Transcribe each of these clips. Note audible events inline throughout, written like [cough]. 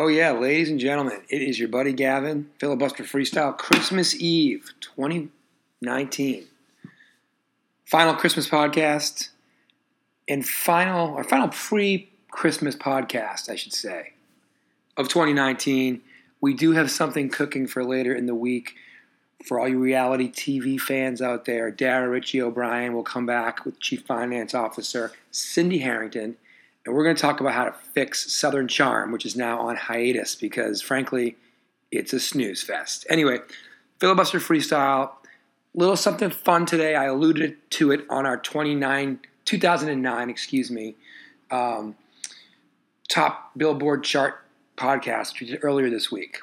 Oh, yeah, ladies and gentlemen, it is your buddy Gavin, Filibuster Freestyle, Christmas Eve 2019. Final Christmas podcast and final, our final pre Christmas podcast, I should say, of 2019. We do have something cooking for later in the week. For all you reality TV fans out there, Dara Richie O'Brien will come back with Chief Finance Officer Cindy Harrington and we're going to talk about how to fix Southern Charm, which is now on hiatus because, frankly, it's a snooze fest. Anyway, filibuster freestyle, little something fun today. I alluded to it on our 29, 2009, excuse me, um, top Billboard chart podcast we did earlier this week.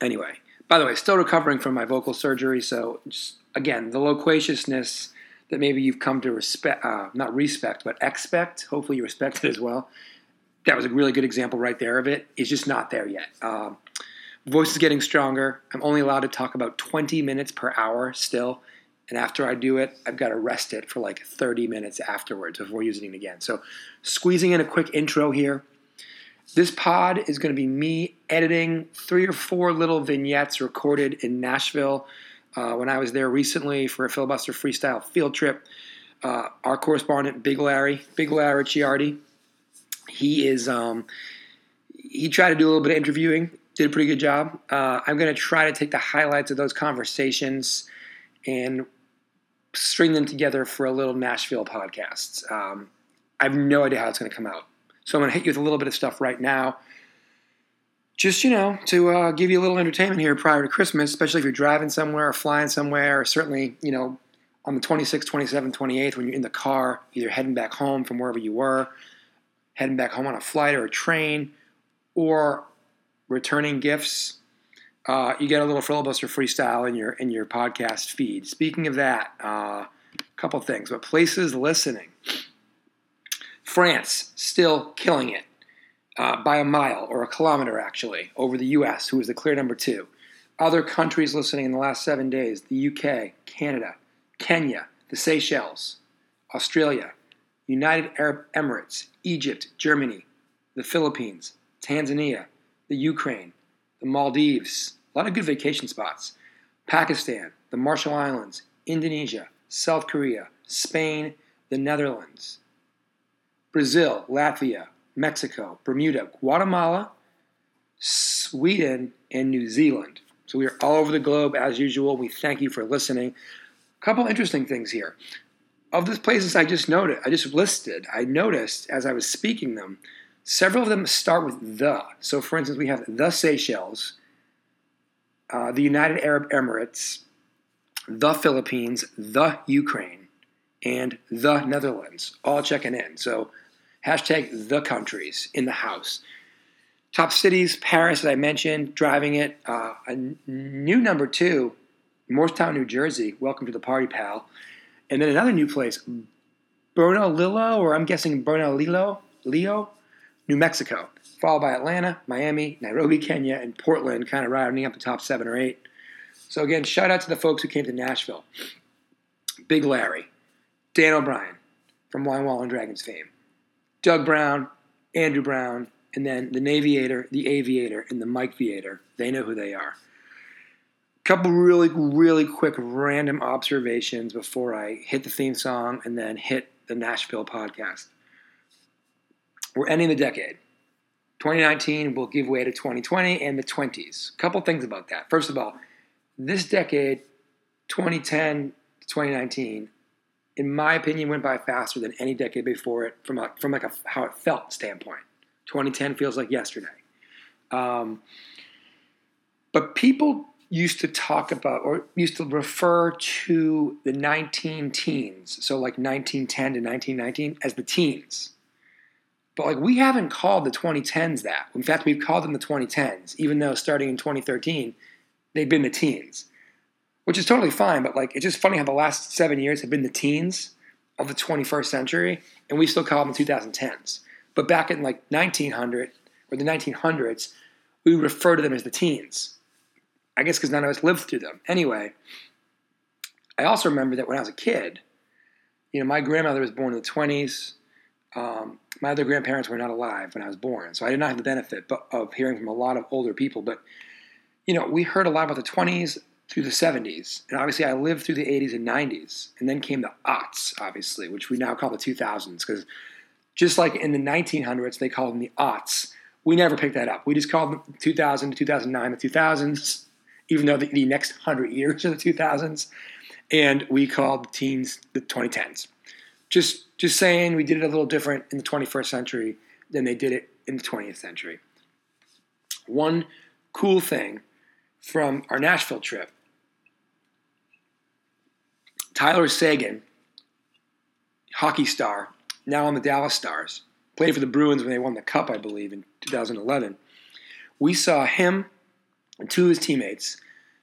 Anyway, by the way, still recovering from my vocal surgery, so just, again, the loquaciousness that maybe you've come to respect, uh, not respect, but expect. Hopefully, you respect it as well. That was a really good example right there of it. It's just not there yet. Um, voice is getting stronger. I'm only allowed to talk about 20 minutes per hour still. And after I do it, I've got to rest it for like 30 minutes afterwards before using it again. So, squeezing in a quick intro here. This pod is going to be me editing three or four little vignettes recorded in Nashville uh, when I was there recently for a filibuster freestyle field trip. Uh, our correspondent, Big Larry, Big Larry Ciardi, he is um, he tried to do a little bit of interviewing, did a pretty good job. Uh, I'm going to try to take the highlights of those conversations and string them together for a little Nashville podcast. Um, I have no idea how it's going to come out. So I'm going to hit you with a little bit of stuff right now just you know to uh, give you a little entertainment here prior to christmas especially if you're driving somewhere or flying somewhere or certainly you know on the 26th 27th 28th when you're in the car either heading back home from wherever you were heading back home on a flight or a train or returning gifts uh, you get a little filibuster freestyle in your in your podcast feed. Speaking of that a uh, couple things but places listening. France still killing it uh, by a mile or a kilometer, actually, over the U.S., who is the clear number two. Other countries listening in the last seven days the UK, Canada, Kenya, the Seychelles, Australia, United Arab Emirates, Egypt, Germany, the Philippines, Tanzania, the Ukraine, the Maldives, a lot of good vacation spots, Pakistan, the Marshall Islands, Indonesia, South Korea, Spain, the Netherlands, Brazil, Latvia, Mexico, Bermuda, Guatemala, Sweden, and New Zealand. So we are all over the globe as usual. We thank you for listening. A couple interesting things here. Of the places I just noted, I just listed, I noticed as I was speaking them, several of them start with the. So, for instance, we have the Seychelles, uh, the United Arab Emirates, the Philippines, the Ukraine, and the Netherlands, all checking in. So, Hashtag the countries in the house. Top cities, Paris, as I mentioned, driving it. Uh, a new number two, Morristown, New Jersey. Welcome to the party, pal. And then another new place, Bernalillo, or I'm guessing Bernalillo, Leo, New Mexico. Followed by Atlanta, Miami, Nairobi, Kenya, and Portland, kind of rounding up the top seven or eight. So again, shout out to the folks who came to Nashville. Big Larry, Dan O'Brien from Wine Wall and Dragons fame, Doug Brown, Andrew Brown, and then the Naviator, the Aviator, and the Mike Viator. They know who they are. A Couple really, really quick random observations before I hit the theme song and then hit the Nashville podcast. We're ending the decade. 2019 will give way to 2020 and the 20s. A Couple things about that. First of all, this decade, 2010 to 2019, in my opinion, went by faster than any decade before it from a, from like a how it felt standpoint. 2010 feels like yesterday. Um, but people used to talk about or used to refer to the 19 teens, so like 1910 to 1919, as the teens. But like we haven't called the 2010s that. In fact, we've called them the 2010s, even though starting in 2013, they've been the teens which is totally fine. But like, it's just funny how the last seven years have been the teens of the 21st century, and we still call them the 2010s. But back in like 1900 or the 1900s, we refer to them as the teens. I guess because none of us lived through them. Anyway, I also remember that when I was a kid, you know, my grandmother was born in the 20s. Um, my other grandparents were not alive when I was born, so I did not have the benefit of hearing from a lot of older people. But you know, we heard a lot about the 20s through the 70s, and obviously I lived through the 80s and 90s, and then came the aughts, obviously, which we now call the 2000s, because just like in the 1900s they called them the aughts, we never picked that up. We just called them 2000 to 2009 the 2000s, [laughs] even though the, the next hundred years are the 2000s, and we called the teens the 2010s. Just just saying, we did it a little different in the 21st century than they did it in the 20th century. One cool thing from our Nashville trip Tyler Seguin, hockey star, now on the Dallas Stars, played for the Bruins when they won the Cup, I believe, in 2011. We saw him and two of his teammates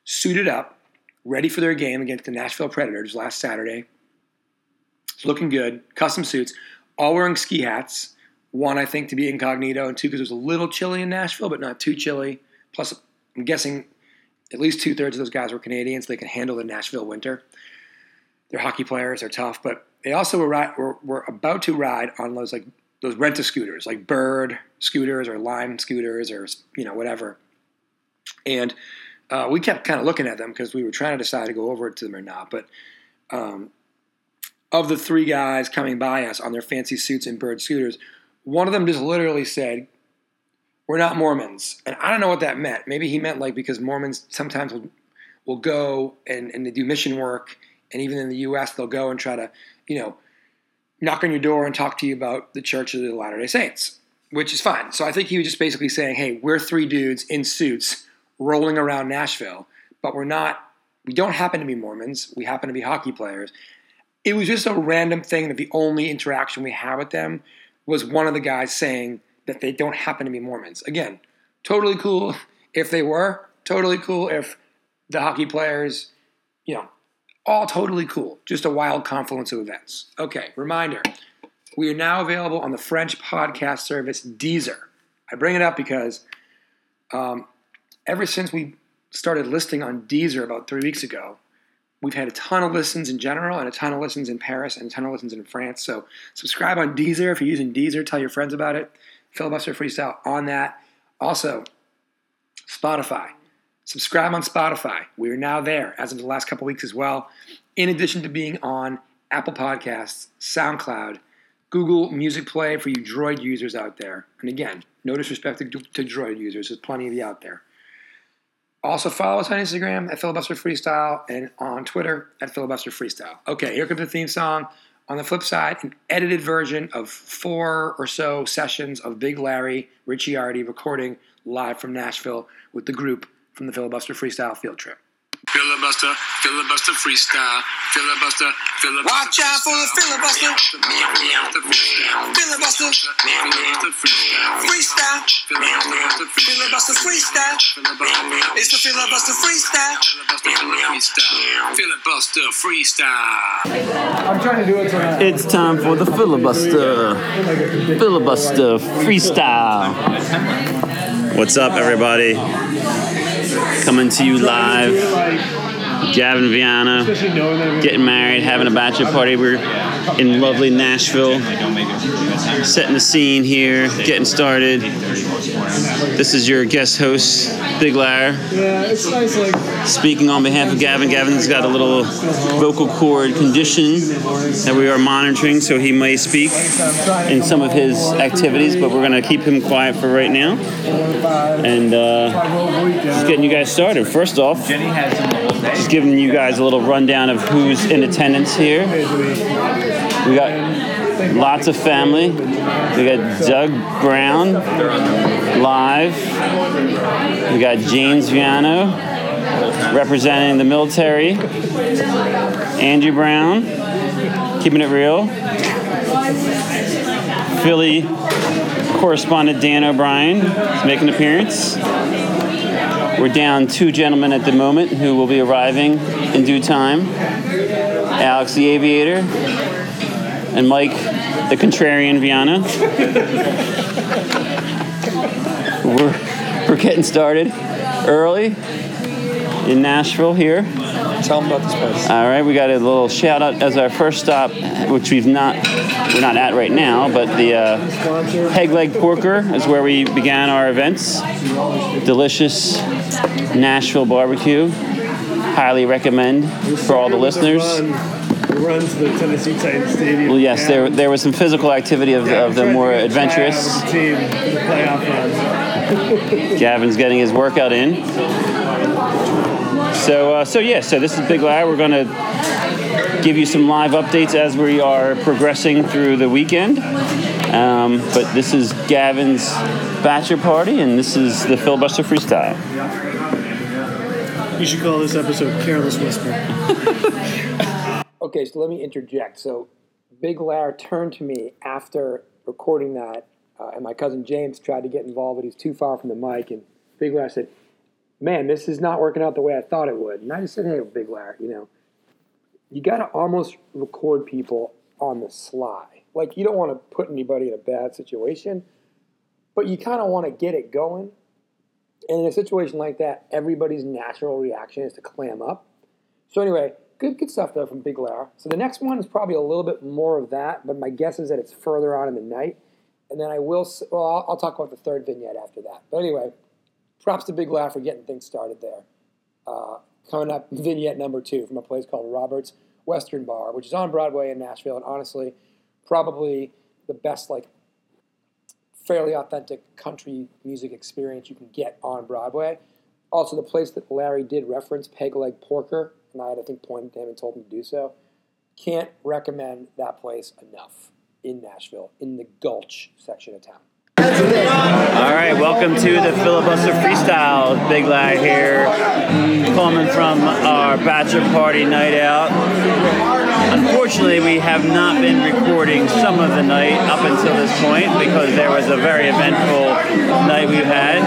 suited up, ready for their game against the Nashville Predators last Saturday It's looking good, custom suits, all wearing ski hats. One, I think, to be incognito, and two, because it was a little chilly in Nashville, but not too chilly. Plus, I'm guessing at least two thirds of those guys were Canadians. So they can handle the Nashville winter. They're hockey players. They're tough, but they also were, were, were about to ride on those like those rent a scooters, like Bird scooters or Lime scooters or you know whatever. And uh, we kept kind of looking at them because we were trying to decide to go over to them or not. But um, of the three guys coming by us on their fancy suits and bird scooters, one of them just literally said, We're not Mormons. And I don't know what that meant. Maybe he meant like because Mormons sometimes will, will go and, and they do mission work. And even in the U.S., they'll go and try to, you know, knock on your door and talk to you about the Church of the Latter day Saints, which is fine. So I think he was just basically saying, Hey, we're three dudes in suits rolling around Nashville, but we're not, we don't happen to be Mormons. We happen to be hockey players it was just a random thing that the only interaction we had with them was one of the guys saying that they don't happen to be Mormons. Again, totally cool if they were, totally cool if the hockey players, you know, all totally cool. Just a wild confluence of events. Okay, reminder we are now available on the French podcast service Deezer. I bring it up because um, ever since we started listing on Deezer about three weeks ago, We've had a ton of listens in general and a ton of listens in Paris and a ton of listens in France. So subscribe on Deezer if you're using Deezer. Tell your friends about it. Filibuster Freestyle on that. Also, Spotify. Subscribe on Spotify. We are now there as of the last couple weeks as well. In addition to being on Apple Podcasts, SoundCloud, Google Music Play for you Droid users out there. And again, no disrespect to, to Droid users, there's plenty of you out there. Also follow us on Instagram at Filibuster Freestyle and on Twitter at Filibuster Freestyle. Okay, here comes the theme song. On the flip side, an edited version of four or so sessions of Big Larry Ricciardi recording live from Nashville with the group from the Filibuster Freestyle field trip. Filibuster, filibuster freestyle. Filibuster, filibuster. Watch out for the filibuster. Filibuster, freestyle. Filibuster freestyle. It's the filibuster freestyle. Filibuster freestyle. I'm trying to do it tonight. It's time for the filibuster. Filibuster freestyle. What's up, everybody? Coming to you live. Gavin Viana, getting married, having a bachelor party. We're in lovely Nashville, setting the scene here, getting started. This is your guest host, Big Lar. Yeah, it's nice. Like speaking on behalf of Gavin. Gavin's got a little vocal cord condition that we are monitoring, so he may speak in some of his activities, but we're going to keep him quiet for right now. And uh, just getting you guys started. First off, just giving you guys a little rundown of who's in attendance here. We got lots of family. We got Doug Brown live. We got James Viano representing the military. Andrew Brown, keeping it real. Philly correspondent Dan O'Brien is making an appearance. We're down two gentlemen at the moment who will be arriving in due time Alex the Aviator and Mike the Contrarian Viana. we're, we're getting started early in Nashville here. Tell them about this place. All right, we got a little shout out as our first stop, which we've not we're not at right now, but the uh, Peg Leg Porker is where we began our events. Delicious Nashville barbecue. Highly recommend for all the listeners. Run to the Tennessee Titans Stadium. Well, yes, there, there was some physical activity of, of the more adventurous. Team playoff. Gavin's getting his workout in. So, uh, so yeah, so this is Big Larry. We're going to give you some live updates as we are progressing through the weekend. Um, but this is Gavin's bachelor party, and this is the filibuster freestyle. You should call this episode "Careless Whisper." [laughs] Okay, so let me interject. So, Big Larry turned to me after recording that, uh, and my cousin James tried to get involved, but he's too far from the mic. And Big Larry said, "Man, this is not working out the way I thought it would." And I just said, "Hey, Big Larry, you know, you got to almost record people on the sly. Like, you don't want to put anybody in a bad situation, but you kind of want to get it going. And in a situation like that, everybody's natural reaction is to clam up. So anyway, good good stuff though from Big Larry. So the next one is probably a little bit more of that, but my guess is that it's further on in the night. And then I will. Well, I'll, I'll talk about the third vignette after that. But anyway, props to Big Larry for getting things started there. Uh, coming up, vignette number two from a place called Robert's Western Bar, which is on Broadway in Nashville, and honestly, probably the best like fairly authentic country music experience you can get on Broadway. Also, the place that Larry did reference, Peg Leg Porker, and I had, I think, pointed him and told him to do so. Can't recommend that place enough in Nashville, in the Gulch section of town. All right, welcome to the filibuster freestyle. Big Lag here, coming from our bachelor party night out. Unfortunately, we have not been recording some of the night up until this point because there was a very eventful night we've had.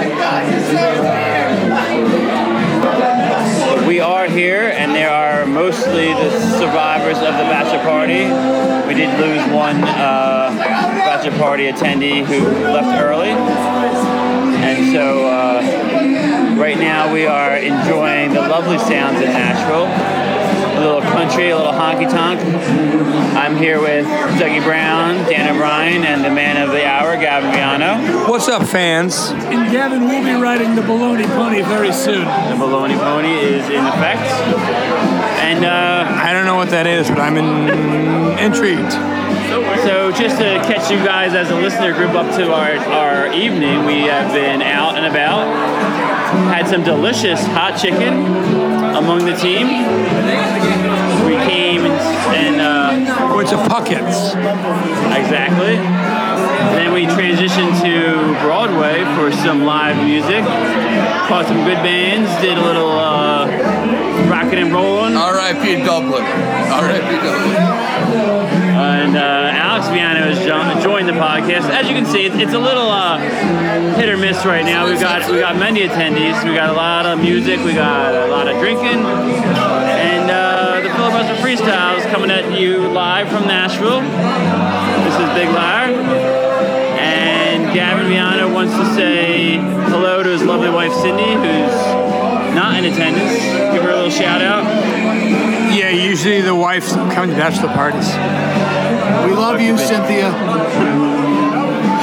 But we are here, and there are mostly the survivors of the bachelor party. We did lose one uh, bachelor party attendee who left early, and so uh, right now we are enjoying the lovely sounds in Nashville. A little country, a little honky tonk. I'm here with Dougie Brown, Dan O'Brien, and the man of the hour, Gavin Viano. What's up, fans? And Gavin will be riding the baloney pony very soon. The Baloney Pony is in effect, and. Uh, I don't know what that is, but I'm in, intrigued. So just to catch you guys as a listener group up to our, our evening, we have been out and about, had some delicious hot chicken among the team. We came and, and uh, What's a Puckett's? exactly. And then we transitioned to Broadway for some live music. Caught some good bands, did a little uh, rocking and rolling. R.I.P. Dublin. R.I.P. Dublin. And uh, Alex Viano has jo- joined the podcast. As you can see, it's, it's a little uh, hit or miss right now. We've got we got many attendees. We got a lot of music. We got a lot of drinking, and uh, the filibuster freestyle is coming at you live from Nashville. This is Big Liar, and Gavin Viano wants to say hello to his lovely wife Sydney, who's not in attendance. Give her a little shout out. Yeah, usually the wives come to bachelor parties. We love you, Cynthia.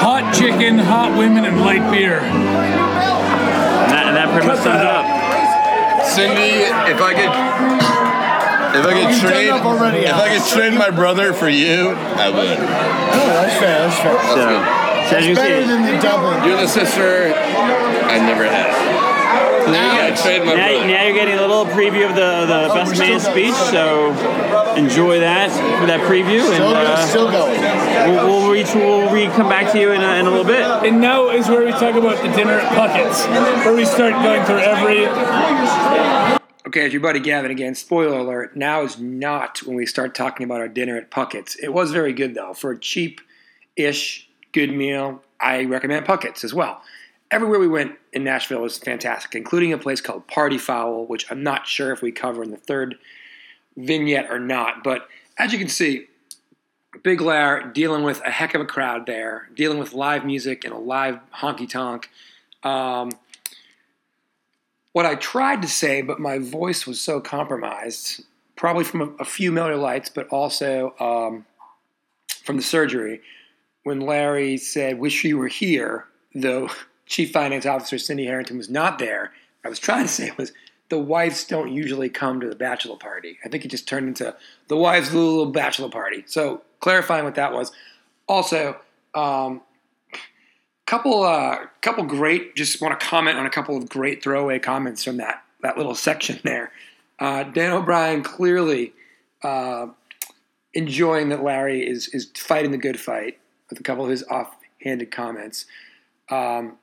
Hot chicken, hot women, and light beer. And that, and that pretty much sums it up. Cindy, if I could, if I could you've trade, already, if I could trade my brother for you, I would. Oh, that's fair. That's fair. So, so as you Better see, than the Dublin. You're the sister I never had. Now, I trade my now, now you're getting a little preview of the, the best man speech. So enjoy that for that preview, and uh, still going. we'll, we'll reach. We'll re come back to you in a, in a little bit. And now is where we talk about the dinner at Puckett's, where we start going through every. Okay, it's your buddy Gavin again. Spoiler alert, now is not when we start talking about our dinner at Puckett's. It was very good, though. For a cheap ish good meal, I recommend Puckett's as well. Everywhere we went in Nashville was fantastic, including a place called Party Fowl, which I'm not sure if we cover in the third vignette or not. But as you can see, Big Lair dealing with a heck of a crowd there, dealing with live music and a live honky tonk. Um, what I tried to say, but my voice was so compromised, probably from a, a few Miller Lites, but also um, from the surgery when Larry said, "Wish you were here," though [laughs] Chief Finance Officer Cindy Harrington was not there. I was trying to say was the wives don't usually come to the bachelor party. I think it just turned into the wives' little bachelor party. So clarifying what that was. Also, um, couple uh, couple great. Just want to comment on a couple of great throwaway comments from that that little section there. Uh, Dan O'Brien clearly uh, enjoying that Larry is is fighting the good fight with a couple of his offhanded comments. Um,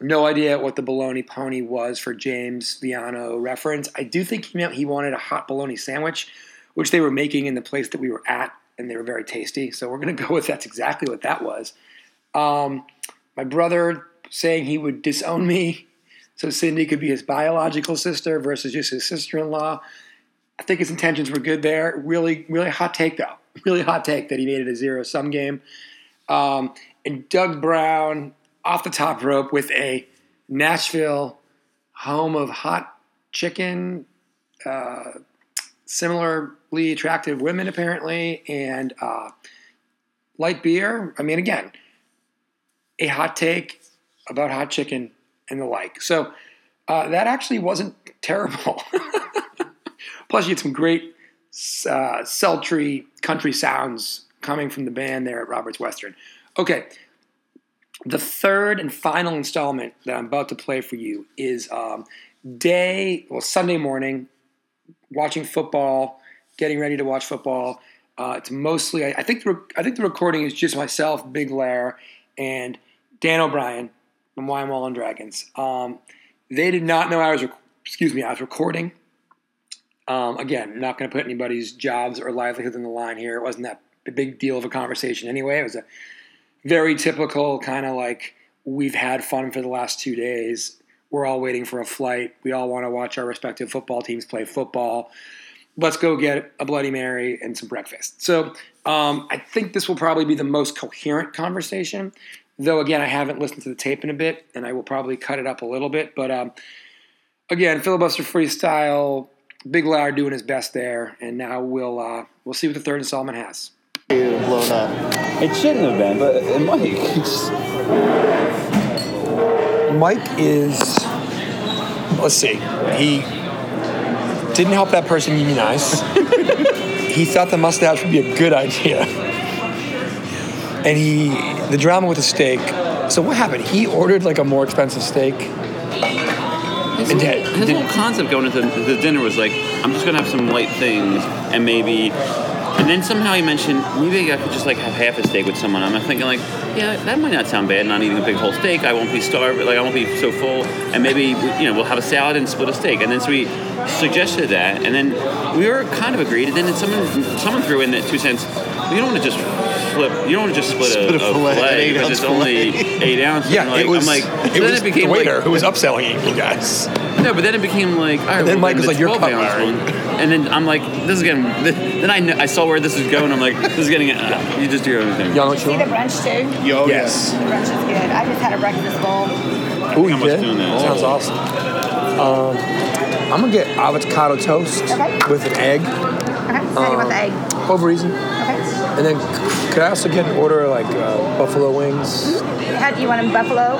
no idea what the bologna pony was for James Viano reference. I do think he meant he wanted a hot bologna sandwich, which they were making in the place that we were at, and they were very tasty. So we're going [laughs] to go with that's exactly what that was. Um, my brother saying he would disown me [laughs] so Cindy could be his biological sister versus just his sister in law. I think his intentions were good there. Really, really hot take, though. [laughs] Really hot take that he made it a zero sum game. Um, and Doug Brown off the top rope with a Nashville home of hot chicken, uh, similarly attractive women, apparently, and uh, light beer. I mean, again, a hot take about hot chicken and the like. So uh, that actually wasn't terrible. [laughs] Plus, you had some great uh, sultry country sounds coming from the band there at Roberts Western. Okay, the third and final installment that I'm about to play for you is um, day, well, Sunday morning, watching football, getting ready to watch football. Uh, it's mostly, I, I think, the, I think the recording is just myself, Big Lair, and Dan O'Brien from Wine Wall and Dragons. Um, they did not know I was, rec- excuse me, I was recording. Um, again, not going to put anybody's jobs or livelihood in the line here. It wasn't that big deal of a conversation anyway. It was a very typical kind of like we've had fun for the last two days. We're all waiting for a flight. We all want to watch our respective football teams play football. Let's go get a Bloody Mary and some breakfast. So um, I think this will probably be the most coherent conversation. Though again, I haven't listened to the tape in a bit, and I will probably cut it up a little bit. But um, again, filibuster freestyle, Big Loud doing his best there, and now we'll uh, we'll see what the third installment has. Blown up. It shouldn't have been, but it might. [laughs] Mike is, let's see, he didn't help that person unionize. [laughs] he thought the mustache would be a good idea. And he, the drama with the steak. So what happened? He ordered like a more expensive steak. His, And whole, did- his did- whole concept going into the dinner was like, I'm just gonna have some light things and maybe. And then somehow he mentioned maybe I could just like have half a steak with someone. I'm thinking like, yeah, that might not sound bad. Not eating a big whole steak, I won't be starved. Like I won't be so full. And maybe you know we'll have a salad and split a steak. And then so we suggested that, and then we were kind of agreed. And then someone someone threw in that two cents. You don't want to just flip. You don't want to just split, Split a a, fillet, fillet eight because ounce it's only eight ounces. Yeah, I'm like, it was. I'm like, it so then was it became the waiter like, who was upselling you guys. no, but then it became like, all right, then well, Mike was the like, "You're 12 cut, one. And then I'm like, this is getting. Then I kn- I saw where this is going. I'm like, this is getting. Uh, you just do your own thing. Young See the brunch too? Yo, Yes. The brunch is good. I just had a breakfast bowl. Ooh, you I'm did? doing that. Sounds Oh. awesome. Um, I'm gonna get avocado toast Okay. with an egg. Okay. How do you the egg? Over easy. Okay. And then could I also get an order like uh, buffalo wings? How do you want them buffalo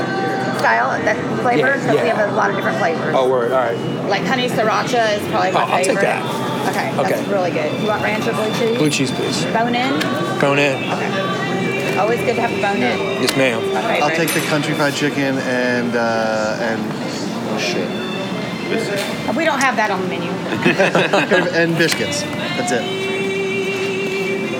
style? That flavor? Yeah, Because we have a lot of different flavors. Oh, word. All right. Like honey sriracha is probably my Oh, I'll take favorite. that. Okay. That's Okay. really good. You want ranch or blue cheese? Blue cheese, please. Bone in? Bone in. Okay. Always good to have a bone in. Yes, ma'am. My. I'll take the country fried chicken and uh, and oh shit We don't have that on the menu. [laughs] and biscuits. That's it.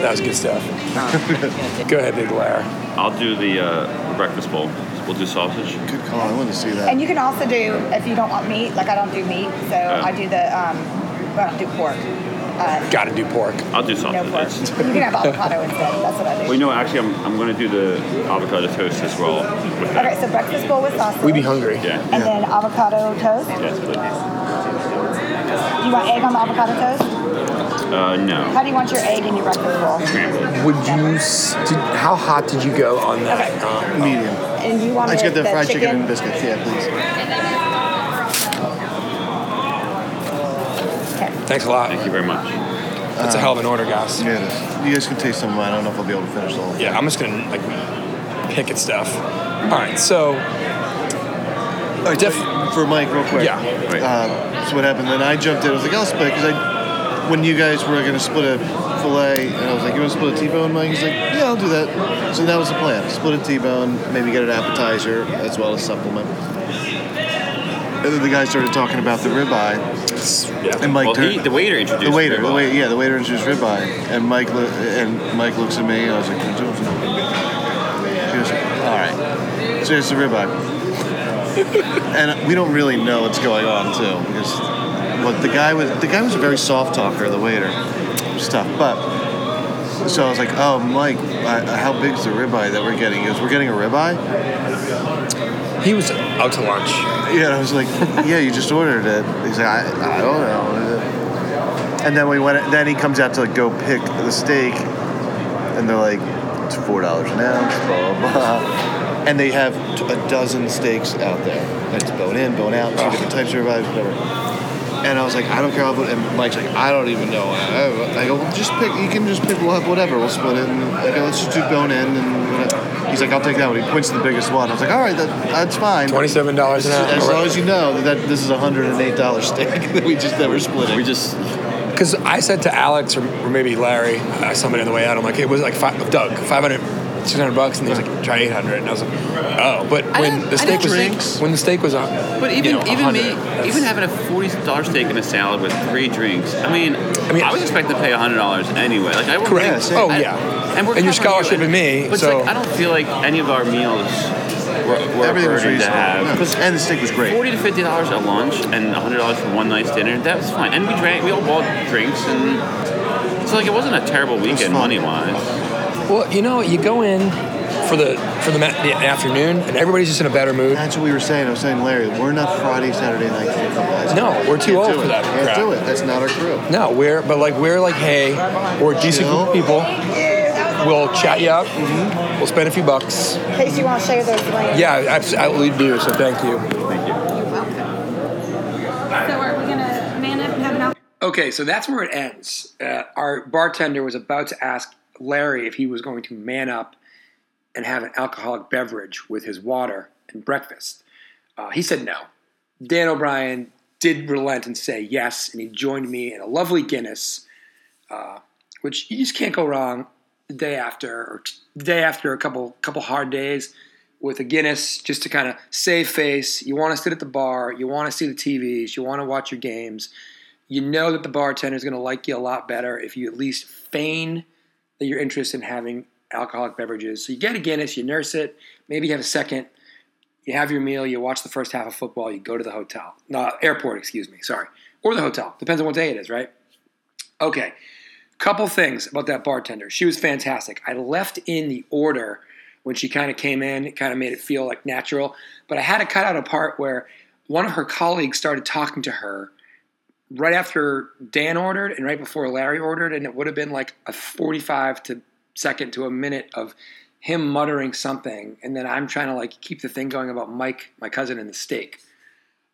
That was good stuff. [laughs] Go ahead, Big Lair. I'll do the uh, breakfast bowl. We'll do sausage. Good call. I want to see that. And you can also do, if you don't want meat, like I don't do meat, so I do the, um, well, I don't do pork. Uh, Gotta do pork. I'll do no sausage. pork. It's- You can have avocado instead. That's what I do. Well, you know, actually, I'm, I'm going to do the avocado toast as well. With that. Okay, so breakfast bowl with sausage. We'd be hungry. Yeah. And then avocado toast. Yes, please. Do you want egg on the avocado toast? Uh, no. How do you want your egg in your breakfast bowl? Scrambled. Would you? Did, how hot did you go on that? Okay. Uh, Medium. And you want Let's the, get the, the fried chicken. chicken and biscuits. Yeah, please. Okay. thanks a lot. Thank you very much. That's a hell of an order, guys. Yeah, it is. You guys can taste some of mine. I don't know if I'll be able to finish the whole thing. Yeah, I'm just gonna like pick at stuff. All right, so All right, Def- for Mike, real quick. Yeah. Uh, so what happened? Then I jumped in. I was like, I'll split because I, when you guys were gonna split a fillet, and I was like, you want to split a T-bone, Mike? He's like, yeah, I'll do that. So that was the plan: split a T-bone, maybe get an appetizer as well as supplement. And then the guy started talking about the ribeye, yeah. and Mike Well, turned. he, the waiter introduced the waiter, the waiter, yeah, the waiter introduced ribeye, and Mike lo- and Mike looks at me, and I was like, "Can I do it?" He goes, "All right." So it's the ribeye, [laughs] and we don't really know what's going on too, because what the guy was, the guy was a very soft talker, the waiter, stuff, but. So I was like, "Oh, Mike, uh, how big's the ribeye that we're getting?" He goes, "We're getting a ribeye." he was out to lunch. Yeah, I was like, yeah, you just ordered it. He's like, I, I don't know. And then we went. Then he comes out to like go pick the steak, and they're like, it's four dollars an ounce, blah blah blah. And they have a dozen steaks out there. It's bone in, bone out, two different types of ribeyes, whatever. And I was like, I don't care. I'll put, and Mike's like, I don't even know. I, I go, well, just pick. You can just pick. We'll have whatever. We'll split it. And I go, let's just do bone in and whatever. He's like, I'll take that one. He points to the biggest one. I was like, all right, that, that's fine. Twenty-seven dollars an hour. As long as you know that this is a hundred and eight dollar steak [laughs] that we just that we're splitting. We just Because I said to Alex or, or maybe Larry, uh, somebody on the way out, I'm like, it was like five, Doug, 500, 600 bucks, and he was like, try 800, and I was like, oh. But I when didn't- the I steak didn't was think- when the steak was on, But even you know, even me, that's- even having a forty dollar steak and a salad with three drinks. I mean, I mean- I was expecting to pay hundred dollars anyway. Like I wouldn't Correct. think- Oh, I- yeah. And, we're And your covering you, scholarship and me, But it's so- like I don't feel like any of our meals were, were a Everything was burden to reasonable. have. Yeah. And the steak was great. Forty to fifty dollars at lunch and hundred dollars for one night's dinner. That was fine. And we drank. We all bought drinks and. So like it wasn't a terrible weekend fun. money wise. Well, you know, you go in for the for the, ma- the afternoon, and everybody's just in a better mood. That's what we were saying. I was saying, Larry, we're not Friday, Saturday night football guys. No, we're too Can't old do for it. that Can't crap. do it. That's not our crew. No, we're but like we're like, hey, we're a decent group of people. We'll chat you up. We'll spend a few bucks. In case you want to share those links. Yeah, I absolutely do. So thank you. Thank you. You're welcome. So are we gonna man up and have an? Okay, so that's where it ends. Uh, our bartender was about to ask Larry if he was going to man up and have an alcoholic beverage with his water and breakfast. Uh, he said no. Dan O'Brien did relent and say yes, and he joined me in a lovely Guinness, uh, which you just can't go wrong the day after or t- the day after a couple couple hard days with a Guinness just to kind of save face. You want to sit at the bar, you want to see the TVs, you want to watch your games you know that the bartender is going to like you a lot better if you at least feign that you're interested in having alcoholic beverages. So you get a Guinness, you nurse it, maybe you have a second, you have your meal, you watch the first half of football, you go to the hotel, no, airport, excuse me, sorry, or the hotel. Depends on what day it is, right? Okay, couple things about that bartender. She was fantastic. I left in the order when she kind of came in, it kind of made it feel like natural, but I had to cut out a part where one of her colleagues started talking to her right after Dan ordered and right before Larry ordered, and it would have been like a 45 to second to a minute of him muttering something, and then I'm trying to like keep the thing going about Mike, my cousin, and the steak.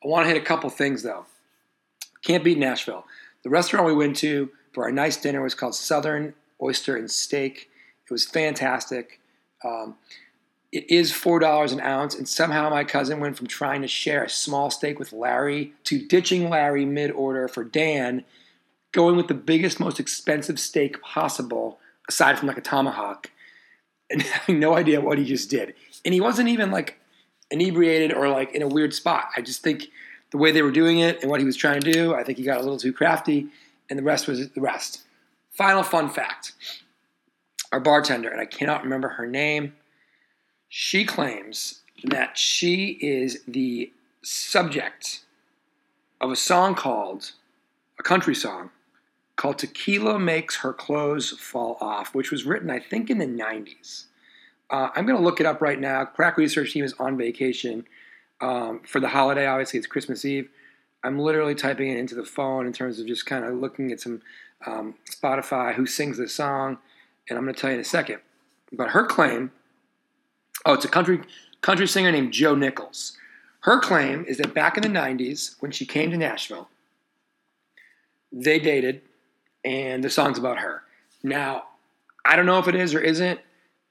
I want to hit a couple things though. Can't beat Nashville. The restaurant we went to for our nice dinner was called Southern Oyster and Steak. It was fantastic. Um, it is four dollars an ounce, and somehow my cousin went from trying to share a small steak with Larry to ditching Larry mid-order for Dan, going with the biggest, most expensive steak possible, aside from like a tomahawk, and [laughs] having no idea what he just did. And he wasn't even like inebriated or like in a weird spot. I just think the way they were doing it and what he was trying to do, I think he got a little too crafty, and the rest was the rest. Final fun fact: our bartender, and I cannot remember her name she claims that she is the subject of a song called a country song called Tequila Makes Her Clothes Fall Off, which was written, I think, in the 90s. Uh, I'm going to look it up right now. Crack Research Team is on vacation um, for the holiday. Obviously, it's Christmas Eve. I'm literally typing it into the phone in terms of just kind of looking at some um, Spotify, who sings this song, and I'm going to tell you in a second. But her claim Oh, it's a country country singer named Joe Nichols. Her claim is that back in the 90s, when she came to Nashville, they dated, and the song's about her. Now, I don't know if it is or isn't,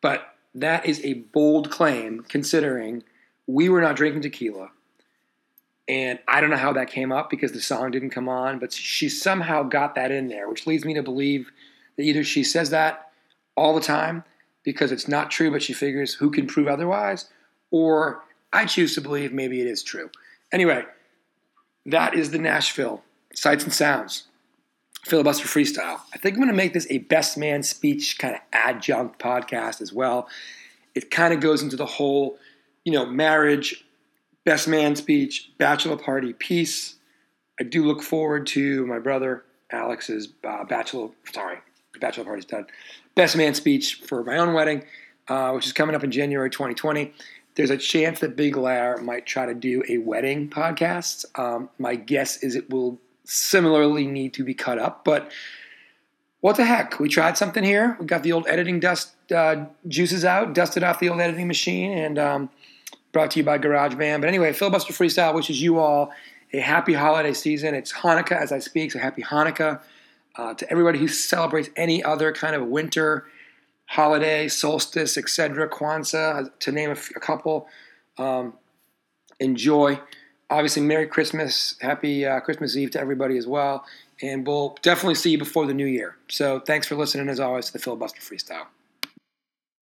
but that is a bold claim considering we were not drinking tequila. And I don't know how that came up because the song didn't come on, but she somehow got that in there, which leads me to believe that either she says that all the time because it's not true, but she figures who can prove otherwise, or I choose to believe maybe it is true. Anyway, that is the Nashville Sights and Sounds filibuster freestyle. I think I'm going to make this a best man speech kind of adjunct podcast as well. It kind of goes into the whole, you know, marriage, best man speech, bachelor party piece. I do look forward to my brother Alex's uh, bachelor, sorry, bachelor party's done. Best man speech for my own wedding, uh, which is coming up in January 2020. There's a chance that Big Lair might try to do a wedding podcast. Um, my guess is it will similarly need to be cut up. But what the heck? We tried something here. We got the old editing dust uh, juices out, dusted off the old editing machine, and um, brought to you by GarageBand. But anyway, Filibuster Freestyle wishes you all a happy holiday season. It's Hanukkah as I speak, so happy Hanukkah. Uh, to everybody who celebrates any other kind of winter holiday, solstice, etc., Kwanzaa, to name a, f- a couple, um, enjoy obviously, Merry Christmas, Happy uh, Christmas Eve to everybody as well. And we'll definitely see you before the new year. So thanks for listening, as always, to the Filibuster Freestyle.